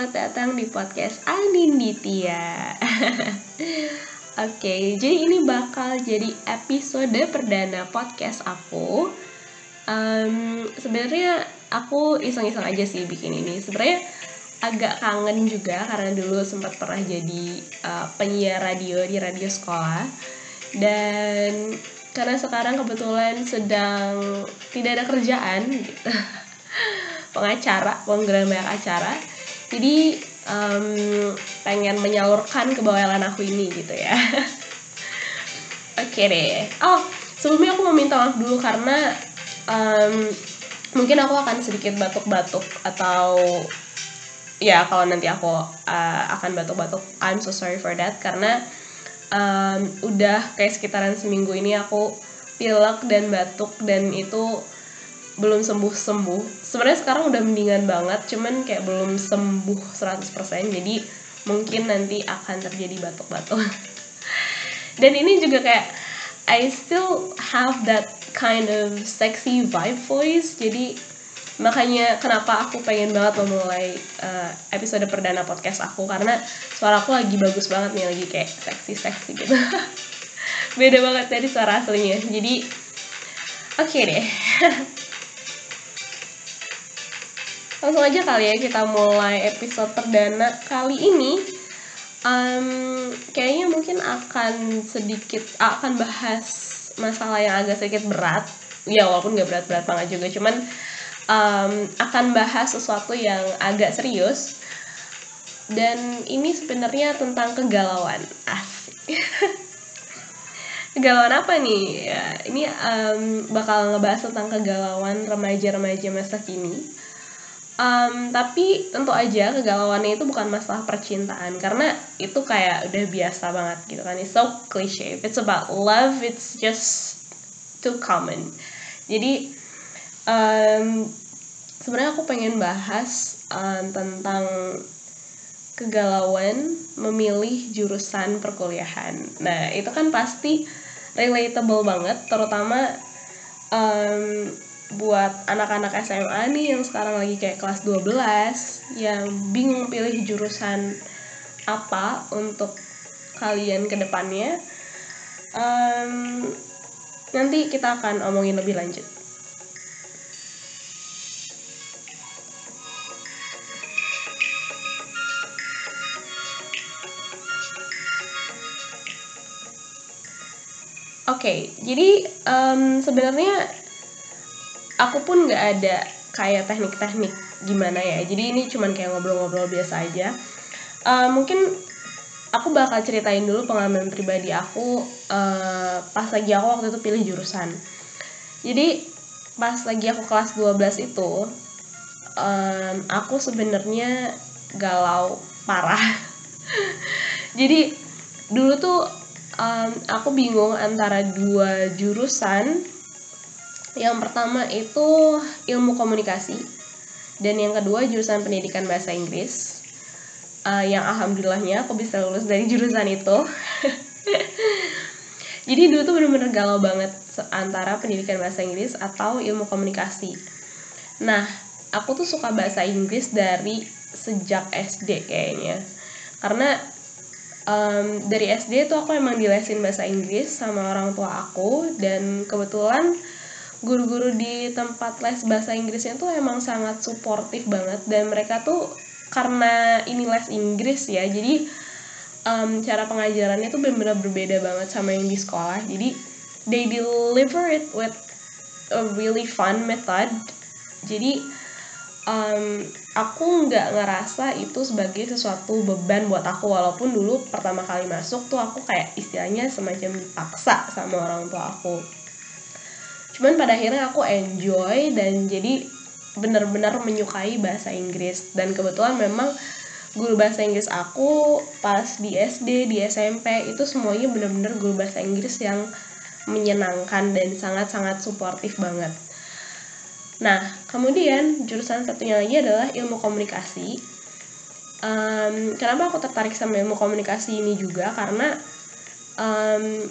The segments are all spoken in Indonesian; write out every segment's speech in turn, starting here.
selamat datang di podcast Aninditya Oke, jadi ini bakal jadi episode perdana podcast aku. Um, Sebenarnya aku iseng-iseng aja sih bikin ini. Sebenarnya agak kangen juga karena dulu sempat pernah jadi uh, penyiar radio di radio sekolah. Dan karena sekarang kebetulan sedang tidak ada kerjaan gitu. Pengacara banyak acara jadi um, pengen menyalurkan kebawelan aku ini gitu ya. Oke okay deh. Oh sebelumnya aku mau minta maaf dulu karena um, mungkin aku akan sedikit batuk-batuk atau ya kalau nanti aku uh, akan batuk-batuk I'm so sorry for that. Karena um, udah kayak sekitaran seminggu ini aku pilek dan batuk dan itu belum sembuh sembuh sebenarnya sekarang udah mendingan banget cuman kayak belum sembuh 100% jadi mungkin nanti akan terjadi batuk-batuk. Dan ini juga kayak I still have that kind of sexy vibe voice jadi makanya kenapa aku pengen banget memulai uh, episode perdana podcast aku karena suara aku lagi bagus banget nih lagi kayak seksi seksi gitu. Beda banget dari suara aslinya jadi oke okay deh langsung aja kali ya kita mulai episode perdana kali ini. Um, kayaknya mungkin akan sedikit akan bahas masalah yang agak sedikit berat. Ya walaupun gak berat-berat banget juga cuman um, akan bahas sesuatu yang agak serius. Dan ini sebenarnya tentang kegalauan. Asik. Kegalauan apa nih? Ya ini um, bakal ngebahas tentang kegalauan remaja-remaja masa kini Um, tapi tentu aja kegalauannya itu bukan masalah percintaan karena itu kayak udah biasa banget gitu kan. It's so cliche. If it's about love, it's just too common. Jadi um, sebenarnya aku pengen bahas um, tentang kegalauan memilih jurusan perkuliahan. Nah itu kan pasti relatable banget, terutama um, buat anak-anak SMA nih yang sekarang lagi kayak kelas 12 yang bingung pilih jurusan apa untuk kalian ke depannya um, nanti kita akan omongin lebih lanjut. Oke, okay, jadi um, sebenarnya aku pun nggak ada kayak teknik-teknik gimana ya. Jadi ini cuman kayak ngobrol-ngobrol biasa aja. Uh, mungkin aku bakal ceritain dulu pengalaman pribadi aku uh, pas lagi aku waktu itu pilih jurusan. Jadi pas lagi aku kelas 12 itu um, aku sebenarnya galau parah. Jadi dulu tuh um, aku bingung antara dua jurusan yang pertama itu ilmu komunikasi dan yang kedua jurusan pendidikan bahasa Inggris. Uh, yang alhamdulillahnya aku bisa lulus dari jurusan itu. Jadi dulu tuh bener-bener galau banget antara pendidikan bahasa Inggris atau ilmu komunikasi. Nah, aku tuh suka bahasa Inggris dari sejak SD kayaknya. Karena um, dari SD tuh aku emang dilesin bahasa Inggris sama orang tua aku dan kebetulan guru-guru di tempat les bahasa Inggrisnya tuh emang sangat suportif banget. Dan mereka tuh karena ini les Inggris ya jadi um, cara pengajarannya tuh benar-benar berbeda banget sama yang di sekolah. Jadi they deliver it with a really fun method. Jadi um, aku nggak ngerasa itu sebagai sesuatu beban buat aku. Walaupun dulu pertama kali masuk tuh aku kayak istilahnya semacam dipaksa sama orang tua aku cuman pada akhirnya aku enjoy dan jadi benar-benar menyukai bahasa Inggris dan kebetulan memang guru bahasa Inggris aku pas di SD di SMP itu semuanya benar-benar guru bahasa Inggris yang menyenangkan dan sangat-sangat suportif banget. Nah, kemudian jurusan satunya lagi adalah ilmu komunikasi. Um, kenapa aku tertarik sama ilmu komunikasi ini juga? Karena um,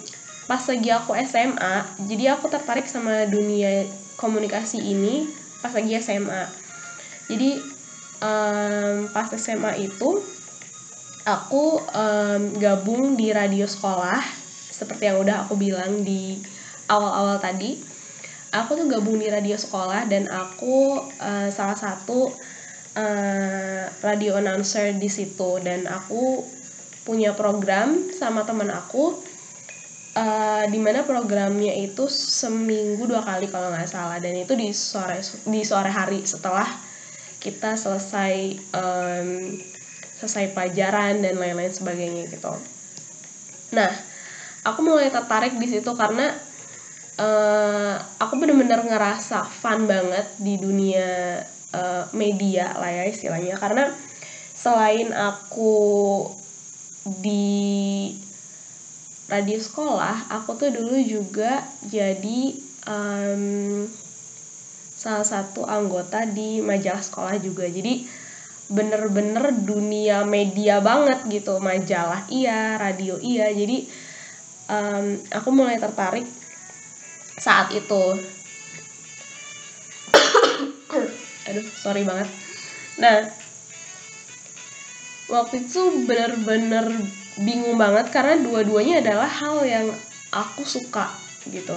pas lagi aku SMA jadi aku tertarik sama dunia komunikasi ini pas lagi SMA jadi um, pas SMA itu aku um, gabung di radio sekolah seperti yang udah aku bilang di awal-awal tadi. Aku tuh gabung di radio sekolah dan aku uh, salah satu uh, radio announcer di situ. Dan aku punya program sama teman aku uh, di mana programnya itu seminggu dua kali kalau nggak salah dan itu di sore di sore hari setelah kita selesai um, selesai pelajaran dan lain-lain sebagainya gitu. Nah, aku mulai tertarik di situ karena uh, aku bener-bener ngerasa fun banget di dunia uh, media lah ya istilahnya karena selain aku di radio sekolah, aku tuh dulu juga jadi um, salah satu anggota di majalah sekolah juga. Jadi bener-bener dunia media banget gitu. Majalah iya radio iya. Jadi um, aku mulai tertarik saat itu. Aduh sorry banget. Nah waktu itu bener-bener bingung banget karena dua-duanya adalah hal yang aku suka gitu.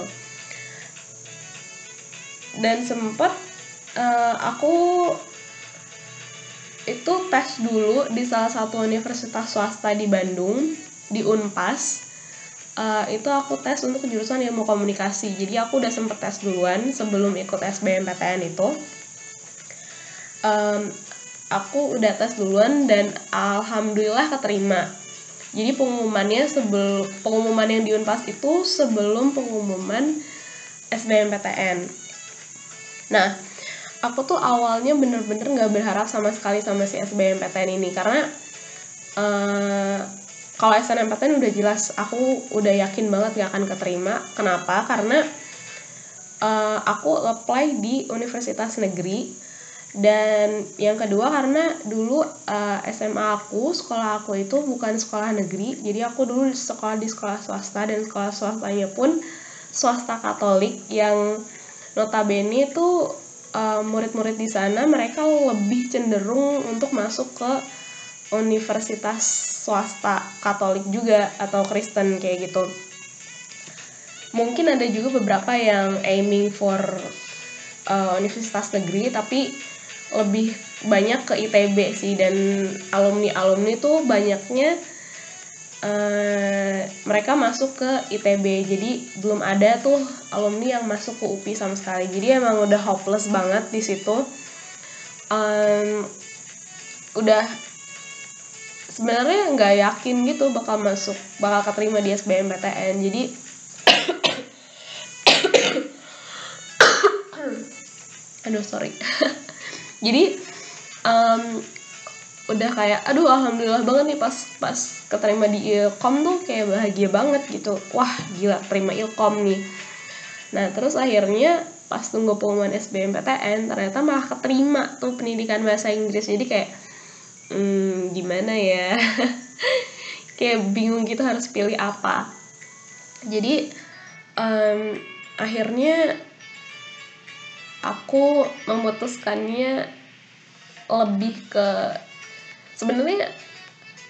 Dan sempet uh, aku itu tes dulu di salah satu universitas swasta di Bandung di Unpas. Uh, itu aku tes untuk jurusan ilmu komunikasi. Jadi aku udah sempet tes duluan sebelum ikut SBMPTN itu. Um, aku udah tes duluan dan alhamdulillah keterima jadi pengumumannya sebelum pengumuman yang di Unpas itu sebelum pengumuman SBMPTN Nah, aku tuh awalnya bener-bener nggak berharap sama sekali sama si SBMPTN ini karena uh, kalau SNMPTN udah jelas aku udah yakin banget gak akan keterima. Kenapa? Karena uh, aku apply di universitas negeri dan yang kedua karena dulu uh, eh, SMA aku sekolah aku itu bukan sekolah negeri jadi aku dulu sekolah di sekolah swasta dan sekolah swastanya pun swasta Katolik yang notabene itu uh, murid-murid di sana mereka lebih cenderung untuk masuk ke universitas swasta Katolik juga atau Kristen kayak gitu. Mungkin ada juga beberapa yang aiming for uh, universitas negeri tapi lebih banyak ke ITB sih dan alumni alumni tuh banyaknya uh, mereka masuk ke ITB jadi belum ada tuh alumni yang masuk ke UPI sama sekali. Jadi emang udah hopeless banget di situ. Um, udah sebenarnya nggak yakin gitu bakal masuk bakal keterima di SBMPTN jadi aduh sorry jadi um, udah kayak aduh alhamdulillah banget nih pas pas keterima di ilkom tuh kayak bahagia banget gitu. Wah gila terima ilkom nih. Nah terus akhirnya pas tunggu pengumuman SBMPTN ternyata malah keterima tuh pendidikan bahasa Inggris. Jadi kayak hmm, gimana ya? Kayak bingung gitu harus pilih apa. Jadi um, akhirnya aku memutuskannya lebih ke sebenarnya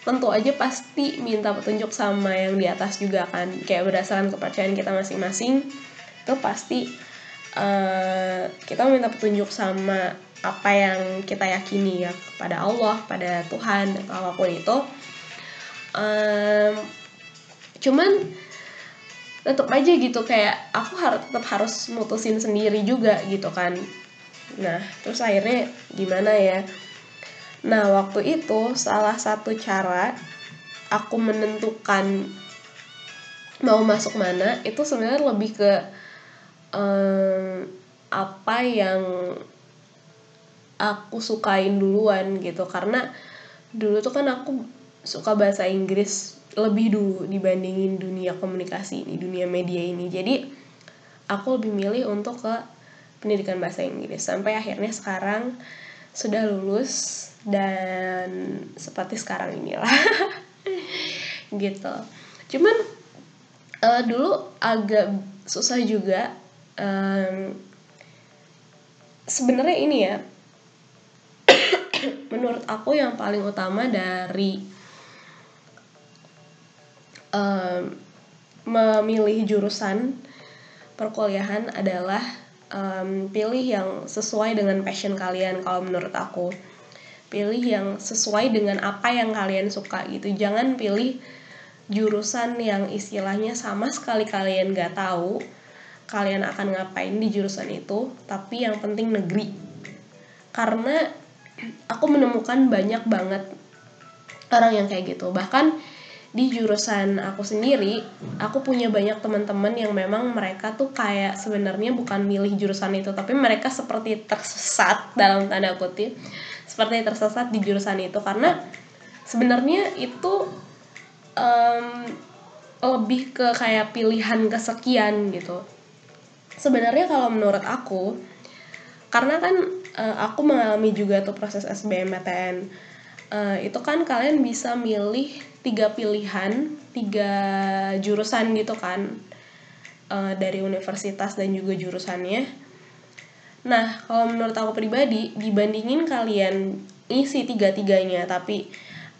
tentu aja pasti minta petunjuk sama yang di atas juga kan. Kayak berdasarkan kepercayaan kita masing-masing itu pasti uh, kita minta petunjuk sama apa yang kita yakini ya kepada Allah pada Tuhan atau apa pun itu. Um, cuman tetap aja gitu kayak aku harus tetap harus mutusin sendiri juga gitu kan. Nah terus akhirnya gimana ya? Nah, waktu itu salah satu cara aku menentukan mau masuk mana itu sebenarnya lebih ke um, apa yang aku sukain duluan gitu. Karena dulu tuh kan aku suka bahasa Inggris lebih dulu dibandingin dunia komunikasi ini dunia media ini. Jadi aku lebih milih untuk ke pendidikan bahasa Inggris. Sampai akhirnya sekarang sudah lulus dan seperti sekarang inilah. Gitu. Cuman uh, dulu agak susah juga um, sebenarnya ini ya menurut aku yang paling utama dari um, memilih jurusan perkuliahan adalah um, pilih yang sesuai dengan passion kalian kalau menurut aku. Pilih yang sesuai dengan apa yang kalian suka gitu. Jangan pilih jurusan yang istilahnya sama sekali kalian gak tahu kalian akan ngapain di jurusan itu tapi yang penting negeri. Karena aku menemukan banyak banget orang yang kayak gitu. Bahkan di jurusan aku sendiri aku punya banyak teman-teman yang memang mereka tuh kayak sebenarnya bukan milih jurusan itu tapi mereka seperti tersesat dalam tanda kutip seperti tersesat di jurusan itu. Karena sebenarnya itu um, lebih ke kayak pilihan kesekian gitu. Sebenarnya kalau menurut aku karena kan uh, aku mengalami juga tuh proses SBMPTN uh, itu kan kalian bisa milih tiga pilihan tiga jurusan gitu kan uh, dari universitas dan juga jurusannya. Nah kalau menurut aku pribadi dibandingin kalian isi tiga tiganya tapi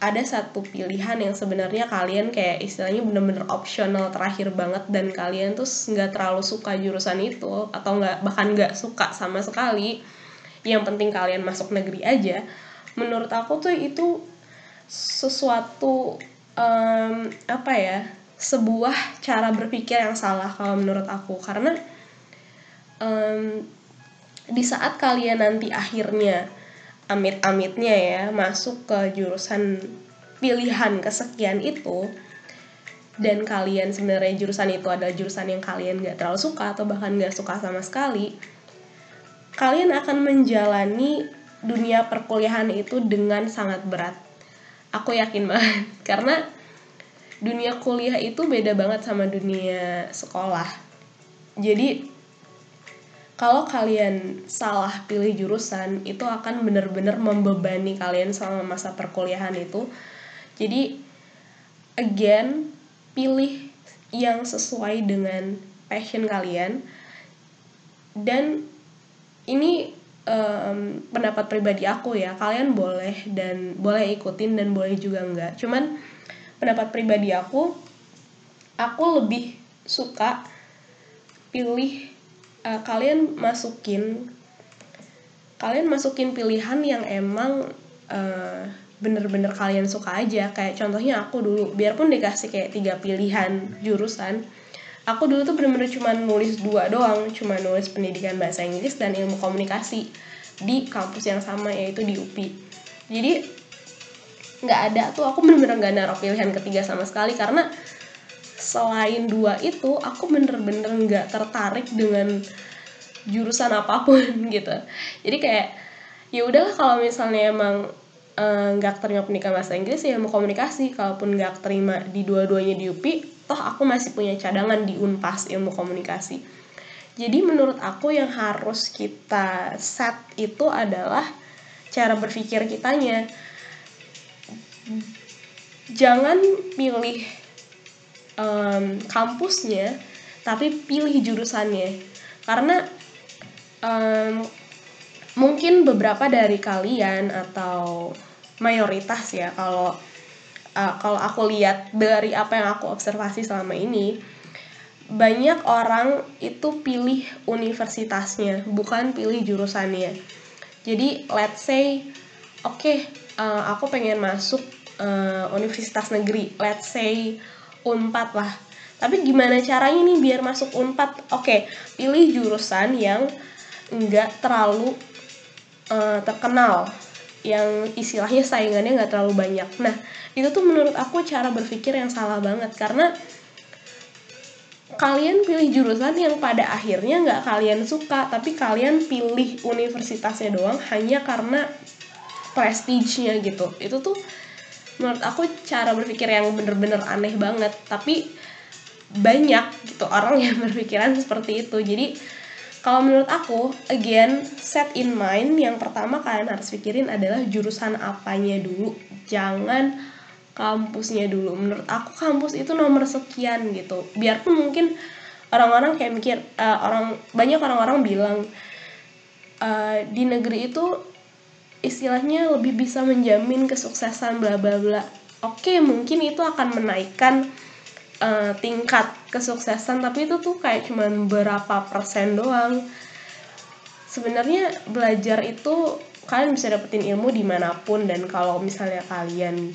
ada satu pilihan yang sebenarnya kalian kayak istilahnya bener-bener optional terakhir banget dan kalian tuh nggak terlalu suka jurusan itu atau nggak bahkan nggak suka sama sekali yang penting kalian masuk negeri aja. Menurut aku tuh itu sesuatu um, apa ya sebuah cara berpikir yang salah kalau menurut aku. Karena um, di saat kalian nanti akhirnya amit-amitnya ya masuk ke jurusan pilihan kesekian itu dan kalian sebenarnya jurusan itu adalah jurusan yang kalian gak terlalu suka atau bahkan gak suka sama sekali kalian akan menjalani dunia perkuliahan itu dengan sangat berat aku yakin banget. Karena dunia kuliah itu beda banget sama dunia sekolah. Jadi kalau kalian salah pilih jurusan itu akan benar-benar membebani kalian selama masa perkuliahan itu. Jadi again pilih yang sesuai dengan passion kalian. Dan ini um, pendapat pribadi aku ya kalian boleh dan boleh ikutin dan boleh juga enggak. Cuman pendapat pribadi aku aku lebih suka pilih uh, kalian masukin kalian masukin pilihan yang emang uh, bener-bener kalian suka aja. Kayak contohnya aku dulu biarpun dikasih kayak tiga pilihan jurusan aku dulu tuh bener-bener cuma nulis dua doang cuma nulis pendidikan bahasa Inggris dan ilmu komunikasi di kampus yang sama yaitu di UPI jadi nggak ada tuh aku bener-bener nggak naruh pilihan ketiga sama sekali karena selain dua itu aku bener-bener nggak tertarik dengan jurusan apa pun gitu. Jadi kayak ya udahlah kalau misalnya emang eh, nggak uh, terima pendidikan bahasa Inggris ya mau komunikasi. Kalaupun nggak terima di dua-duanya di UPI toh aku masih punya cadangan di Unpas ilmu komunikasi. Jadi menurut aku yang harus kita set itu adalah cara berpikir kitanya. Jangan pilih um, kampusnya tapi pilih jurusannya. Karena um, mungkin beberapa dari kalian atau mayoritas ya kalau uh, kalau aku lihat dari apa yang aku observasi selama ini banyak orang itu pilih universitasnya bukan pilih jurusannya. Jadi let's say oke okay, uh, aku pengen masuk uh, universitas negeri let's say unpad lah. Tapi gimana caranya nih biar masuk unpad? Oke okay, pilih jurusan yang nggak terlalu uh, terkenal yang istilahnya saingannya nggak terlalu banyak. Nah itu tuh menurut aku cara berpikir yang salah banget karena kalian pilih jurusan yang pada akhirnya nggak kalian suka tapi kalian pilih universitasnya doang hanya karena prestige-nya gitu. Itu tuh menurut aku cara berpikir yang bener-bener aneh banget tapi banyak gitu orang yang berpikiran seperti itu. Jadi kalau menurut aku again set in mind yang pertama kalian harus pikirin adalah jurusan apanya dulu. Jangan kampusnya dulu. Menurut aku kampus itu nomor sekian gitu. Biarpun mungkin orang-orang kayak mikir uh, orang banyak orang-orang bilang uh, di negeri itu istilahnya lebih bisa menjamin kesuksesan bla bla bla. Oke mungkin itu akan menaikkan uh, tingkat kesuksesan tapi itu tuh kayak cuman berapa persen doang. Sebenarnya belajar itu kalian bisa dapetin ilmu di mana pun dan kalau misalnya kalian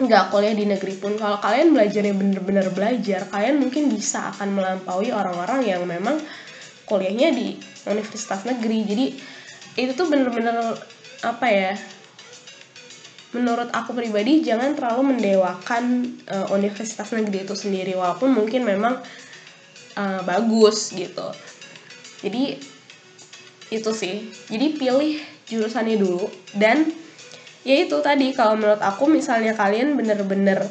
nggak um, kuliah di negeri pun kalau kalian belajarnya bener-bener belajar kalian mungkin bisa akan melampaui orang-orang yang memang kuliahnya di universitas negeri. Jadi itu tuh bener-bener apa ya menurut aku pribadi jangan terlalu mendewakan uh, universitas negeri itu sendiri walaupun mungkin memang uh, bagus gitu. Jadi itu sih. Jadi pilih jurusannya dulu dan ya itu tadi kalau menurut aku misalnya kalian bener-bener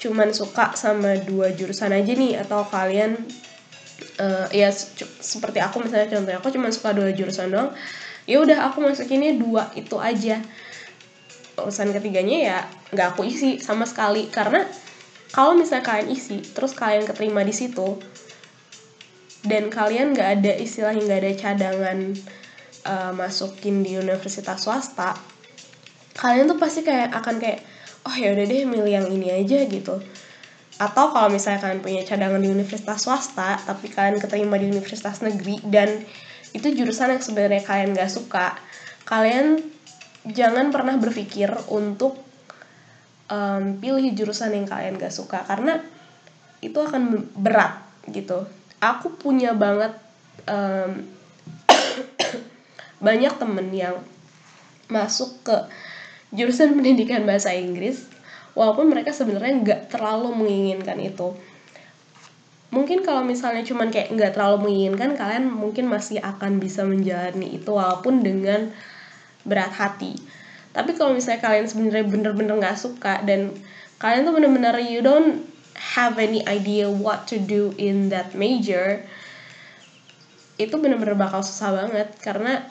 cuman suka sama dua jurusan aja nih atau kalian uh, ya seperti aku misalnya contohnya aku cuma suka dua jurusan doang ya udah aku masukinnya dua itu aja urusan ketiganya ya nggak aku isi sama sekali. Karena kalau misalnya kalian isi terus kalian keterima di situ dan kalian nggak ada istilahnya nggak ada cadangan uh, masukin di universitas swasta kalian tuh pasti kayak akan kayak oh ya udah deh milih yang ini aja gitu. Atau kalau misalnya kalian punya cadangan di universitas swasta tapi kalian keterima di universitas negeri dan itu jurusan yang sebenarnya kalian gak suka kalian jangan pernah berpikir untuk um, pilih jurusan yang kalian gak suka karena itu akan berat gitu. Aku punya banget um, banyak temen yang masuk ke jurusan pendidikan bahasa Inggris walaupun mereka sebenarnya nggak terlalu menginginkan itu. Mungkin kalau misalnya cuman kayak nggak terlalu menginginkan kalian mungkin masih akan bisa menjalani itu walaupun dengan berat hati. Tapi kalau misalnya kalian sebenarnya bener-bener nggak suka dan kalian tuh bener-bener you don't have any idea what to do in that major itu bener-bener bakal susah banget karena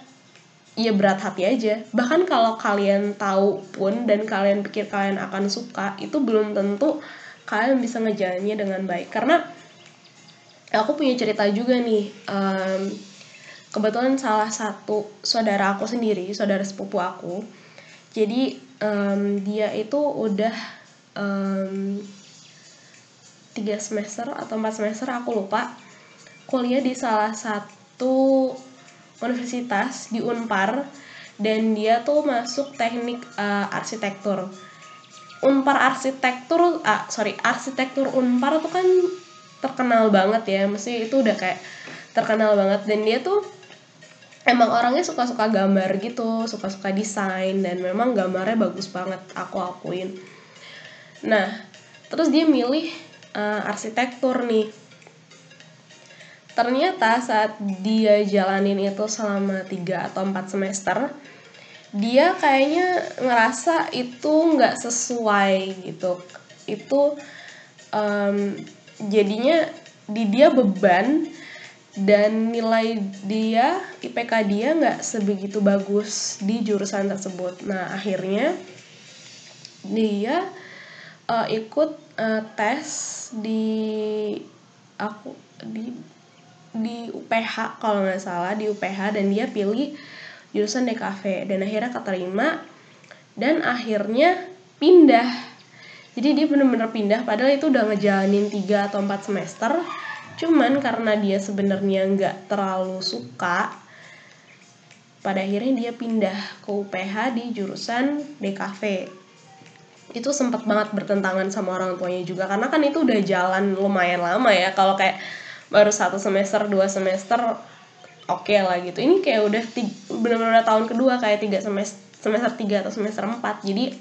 ya berat hati aja. Bahkan kalau kalian tahu pun dan kalian pikir kalian akan suka itu belum tentu kalian bisa ngejalannya dengan baik. Karena aku punya cerita juga nih um, kebetulan salah satu saudara aku sendiri saudara sepupu aku. Jadi um, dia itu udah um, tiga semester atau empat semester aku lupa. Kuliah di salah satu universitas di Unpar dan dia tuh masuk teknik uh, arsitektur. Unpar arsitektur ah sorry arsitektur Unpar tuh kan terkenal banget ya. Mesti itu udah kayak terkenal banget. Dan dia tuh emang orangnya suka-suka gambar gitu suka-suka desain dan memang gambarnya bagus banget aku akuin. Nah terus dia milih uh, arsitektur nih. Ternyata saat dia jalanin itu selama 3 atau 4 semester dia kayaknya ngerasa itu nggak sesuai gitu. Itu um, jadinya di dia beban dan nilai dia IPK dia nggak sebegitu bagus di jurusan tersebut. Nah akhirnya dia uh, ikut uh, tes di aku di di UPH kalau nggak salah di UPH dan dia pilih jurusan DKV dan akhirnya keterima. Dan akhirnya pindah. Jadi dia bener-bener pindah padahal itu udah ngejalanin 3 atau 4 semester cuman karena dia sebenarnya nggak terlalu suka pada akhirnya dia pindah ke UPH di jurusan DKV itu sempat banget bertentangan sama orang tuanya juga karena kan itu udah jalan lumayan lama ya. Kalau kayak baru satu semester dua semester oke okay lah gitu. Ini kayak udah benar-benar tahun kedua kayak tiga semester semester tiga atau semester empat. Jadi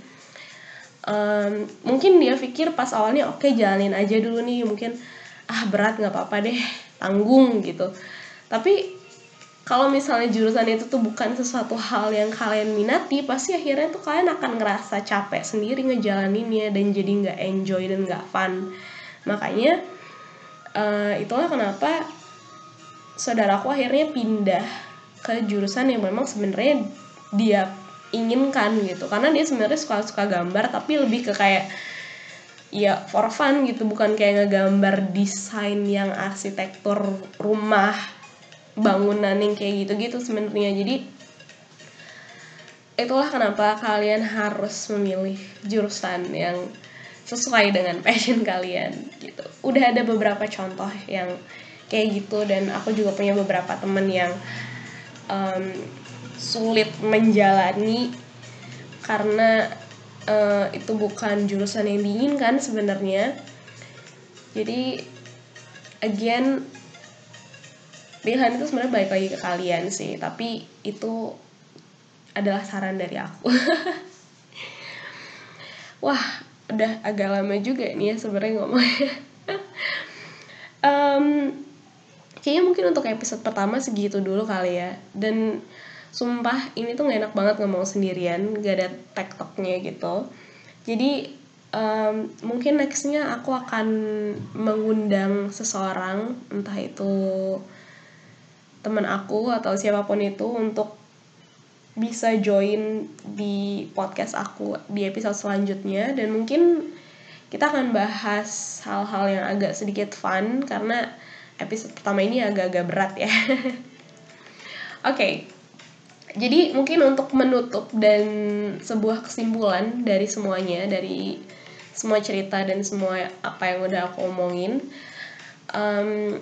um, mungkin dia pikir pas awalnya oke okay, jalanin aja dulu nih mungkin ah berat nggak apa-apa deh tanggung gitu. Tapi kalau misalnya jurusan itu tuh bukan sesuatu hal yang kalian minati pasti akhirnya tuh kalian akan ngerasa capek sendiri ngejalaninnya dan jadi nggak enjoy dan nggak fun. Makanya uh, itulah kenapa saudaraku akhirnya pindah ke jurusan yang memang sebenarnya dia inginkan gitu. Karena dia sebenarnya suka suka gambar tapi lebih ke kayak ya for fun gitu. Bukan kayak ngegambar desain yang arsitektur rumah bangunan yang kayak gitu-gitu sebenarnya. Jadi itulah kenapa kalian harus memilih jurusan yang sesuai dengan passion kalian gitu. Udah ada beberapa contoh yang kayak gitu dan aku juga punya beberapa temen yang um, sulit menjalani karena uh, itu bukan jurusan yang diinginkan sebenarnya. Jadi again pilihan itu sebenarnya baik lagi ke kalian sih. Tapi itu adalah saran dari aku. Wah udah agak lama juga nih ya sebenarnya ngomongnya. Um, kayaknya mungkin untuk episode pertama segitu dulu kali ya. Dan sumpah ini tuh gak enak banget ngomong sendirian gak ada tektoknya gitu jadi um, mungkin nextnya aku akan mengundang seseorang entah itu teman aku atau siapa pun itu untuk bisa join di podcast aku di episode selanjutnya dan mungkin kita akan bahas hal-hal yang agak sedikit fun karena episode pertama ini agak-agak berat ya. Oke. okay. Jadi mungkin untuk menutup dan sebuah kesimpulan dari semuanya dari semua cerita dan semua apa yang udah aku omongin um,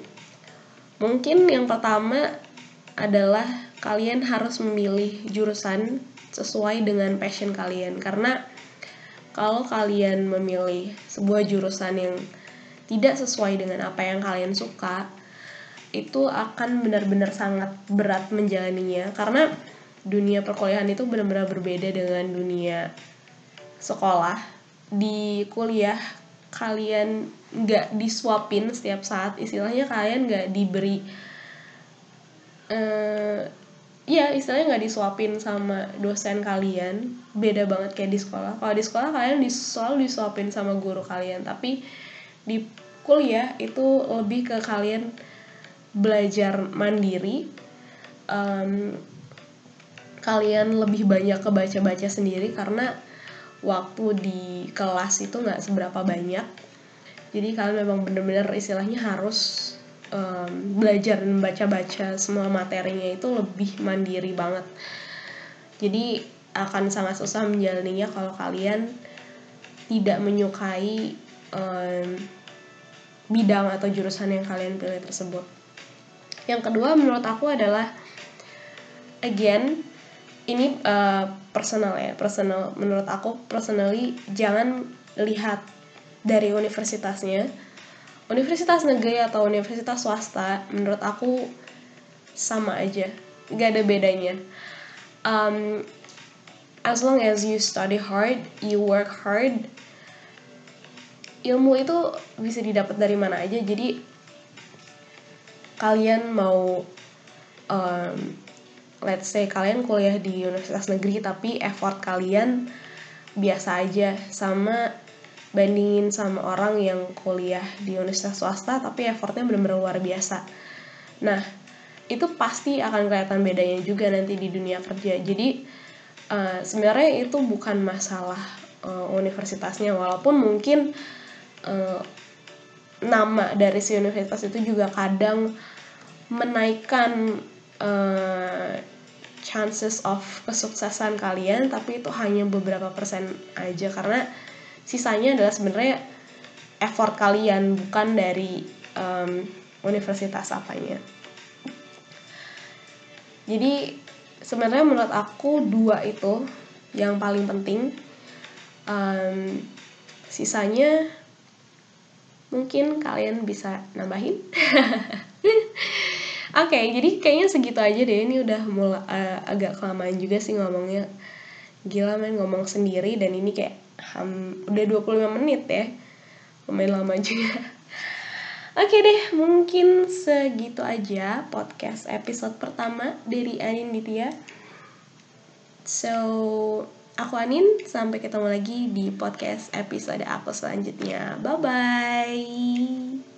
mungkin yang pertama adalah kalian harus memilih jurusan sesuai dengan passion kalian. Karena kalau kalian memilih sebuah jurusan yang tidak sesuai dengan apa yang kalian suka itu akan benar-benar sangat berat menjalaninya. Karena dunia perkuliahan itu benar-benar berbeda dengan dunia sekolah di kuliah kalian nggak disuapin setiap saat istilahnya kalian nggak diberi uh, Iya, istilahnya nggak disuapin sama dosen kalian, beda banget kayak di sekolah. Kalau di sekolah kalian selalu disuapin sama guru kalian, tapi di kuliah itu lebih ke kalian belajar mandiri. Um, kalian lebih banyak ke baca-baca sendiri karena waktu di kelas itu nggak seberapa banyak. Jadi kalian memang bener-bener istilahnya harus um, belajar dan baca-baca semua materinya itu lebih mandiri banget jadi akan sangat susah menjalaninya kalau kalian tidak menyukai um, bidang atau jurusan yang kalian pilih tersebut yang kedua menurut aku adalah again ini uh, personal ya personal. Menurut aku personally jangan lihat dari universitasnya. Universitas negeri atau universitas swasta menurut aku sama aja. Gak ada bedanya. Um, as long as you study hard you work hard ilmu itu bisa didapat dari mana aja. Jadi kalian mau um, let's say kalian kuliah di universitas negeri tapi effort kalian biasa aja. Sama bandingin sama orang yang kuliah di universitas swasta tapi effortnya benar-benar luar biasa. Nah itu pasti akan kelihatan bedanya juga nanti di dunia kerja. Jadi uh, sebenarnya itu bukan masalah uh, universitasnya. Walaupun mungkin uh, nama dari si universitas itu juga kadang menaikkan uh, chances of kesuksesan kalian tapi itu hanya beberapa persen aja. Karena sisanya adalah sebenarnya effort kalian bukan dari um, universitas apanya. Jadi sebenarnya menurut aku dua itu yang paling penting. Um, sisanya mungkin kalian bisa nambahin Oke, okay, jadi kayaknya segitu aja deh. Ini udah mulai uh, agak kelamaan juga sih ngomongnya. Gila main ngomong sendiri dan ini kayak um, udah 25 menit ya lumayan lama juga Oke deh, mungkin segitu aja podcast episode pertama dari Anin Ditya. So, aku Anin, sampai ketemu lagi di podcast episode aku selanjutnya. Bye-bye!